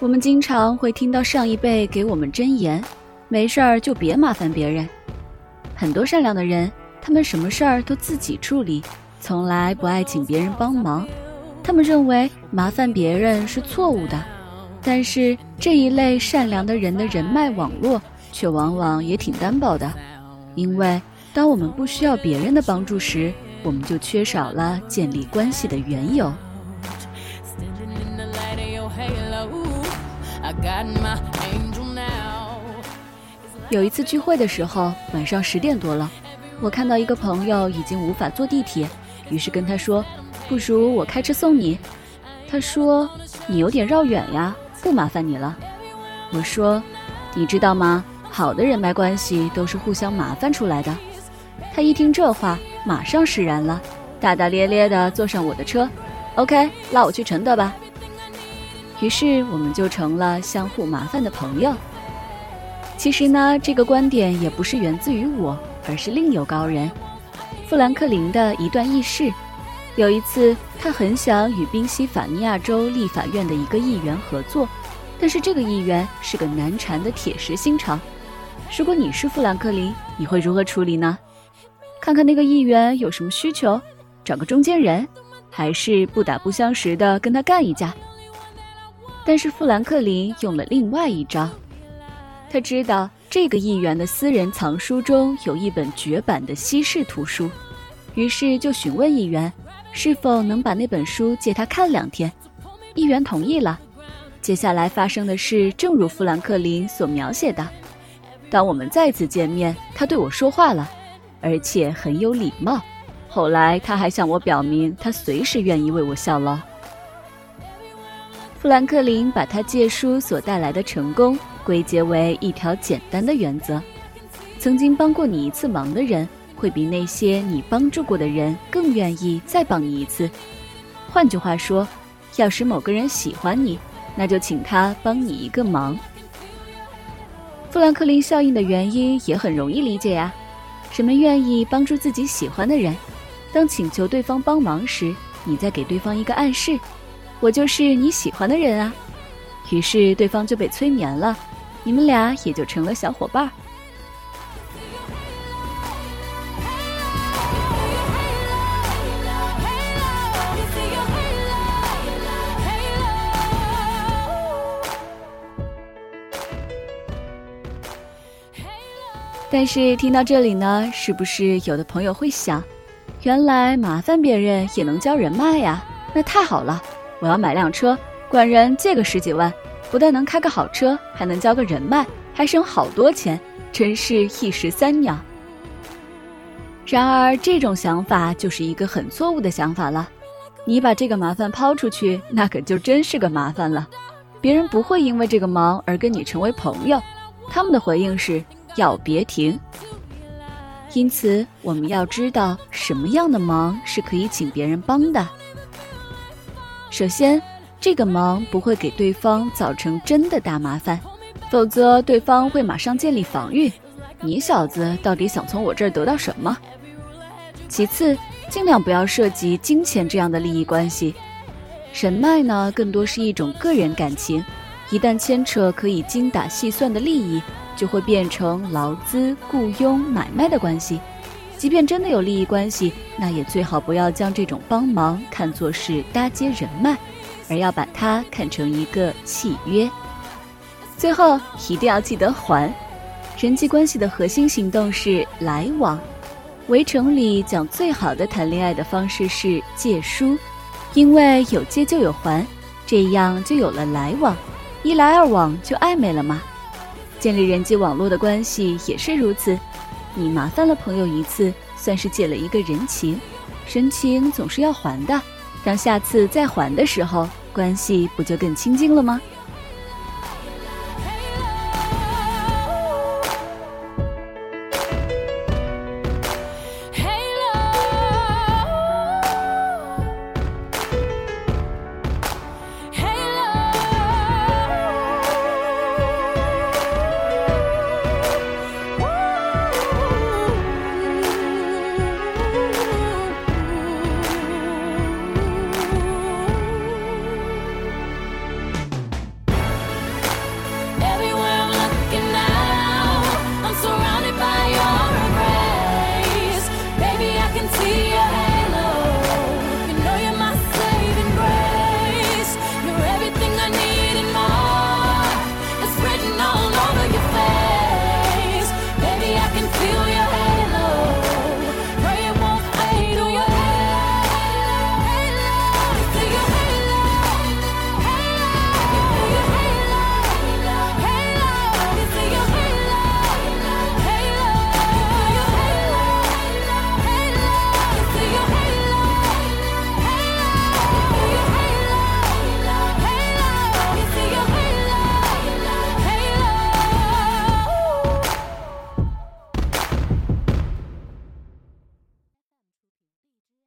我们经常会听到上一辈给我们箴言：没事儿就别麻烦别人。很多善良的人，他们什么事儿都自己处理，从来不爱请别人帮忙。他们认为麻烦别人是错误的，但是这一类善良的人的人脉网络却往往也挺单薄的，因为当我们不需要别人的帮助时，我们就缺少了建立关系的缘由。有一次聚会的时候，晚上十点多了，我看到一个朋友已经无法坐地铁，于是跟他说：“不如我开车送你。”他说：“你有点绕远呀，不麻烦你了。”我说：“你知道吗？好的人脉关系都是互相麻烦出来的。”他一听这话，马上释然了，大大咧咧地坐上我的车，OK，拉我去承德吧。于是我们就成了相互麻烦的朋友。其实呢，这个观点也不是源自于我，而是另有高人——富兰克林的一段轶事。有一次，他很想与宾夕法尼亚州立法院的一个议员合作，但是这个议员是个难缠的铁石心肠。如果你是富兰克林，你会如何处理呢？看看那个议员有什么需求，找个中间人，还是不打不相识的跟他干一架？但是富兰克林用了另外一招，他知道这个议员的私人藏书中有一本绝版的稀世图书，于是就询问议员，是否能把那本书借他看两天。议员同意了。接下来发生的事正如富兰克林所描写的。当我们再次见面，他对我说话了，而且很有礼貌。后来他还向我表明，他随时愿意为我效劳。富兰克林把他借书所带来的成功归结为一条简单的原则：曾经帮过你一次忙的人，会比那些你帮助过的人更愿意再帮你一次。换句话说，要使某个人喜欢你，那就请他帮你一个忙。富兰克林效应的原因也很容易理解呀，人们愿意帮助自己喜欢的人。当请求对方帮忙时，你再给对方一个暗示。我就是你喜欢的人啊，于是对方就被催眠了，你们俩也就成了小伙伴。但是听到这里呢，是不是有的朋友会想，原来麻烦别人也能交人脉呀？那太好了。我要买辆车，管人借个十几万，不但能开个好车，还能交个人脉，还省好多钱，真是一石三鸟。然而，这种想法就是一个很错误的想法了。你把这个麻烦抛出去，那可就真是个麻烦了。别人不会因为这个忙而跟你成为朋友，他们的回应是要别停。因此，我们要知道什么样的忙是可以请别人帮的。首先，这个忙不会给对方造成真的大麻烦，否则对方会马上建立防御。你小子到底想从我这儿得到什么？其次，尽量不要涉及金钱这样的利益关系。人脉呢，更多是一种个人感情，一旦牵扯可以精打细算的利益，就会变成劳资、雇佣、买卖的关系。即便真的有利益关系，那也最好不要将这种帮忙看作是搭接人脉，而要把它看成一个契约。最后一定要记得还。人际关系的核心行动是来往。围城里讲最好的谈恋爱的方式是借书，因为有借就有还，这样就有了来往，一来二往就暧昧了嘛。建立人际网络的关系也是如此。你麻烦了朋友一次，算是借了一个人情，人情总是要还的。当下次再还的时候，关系不就更亲近了吗？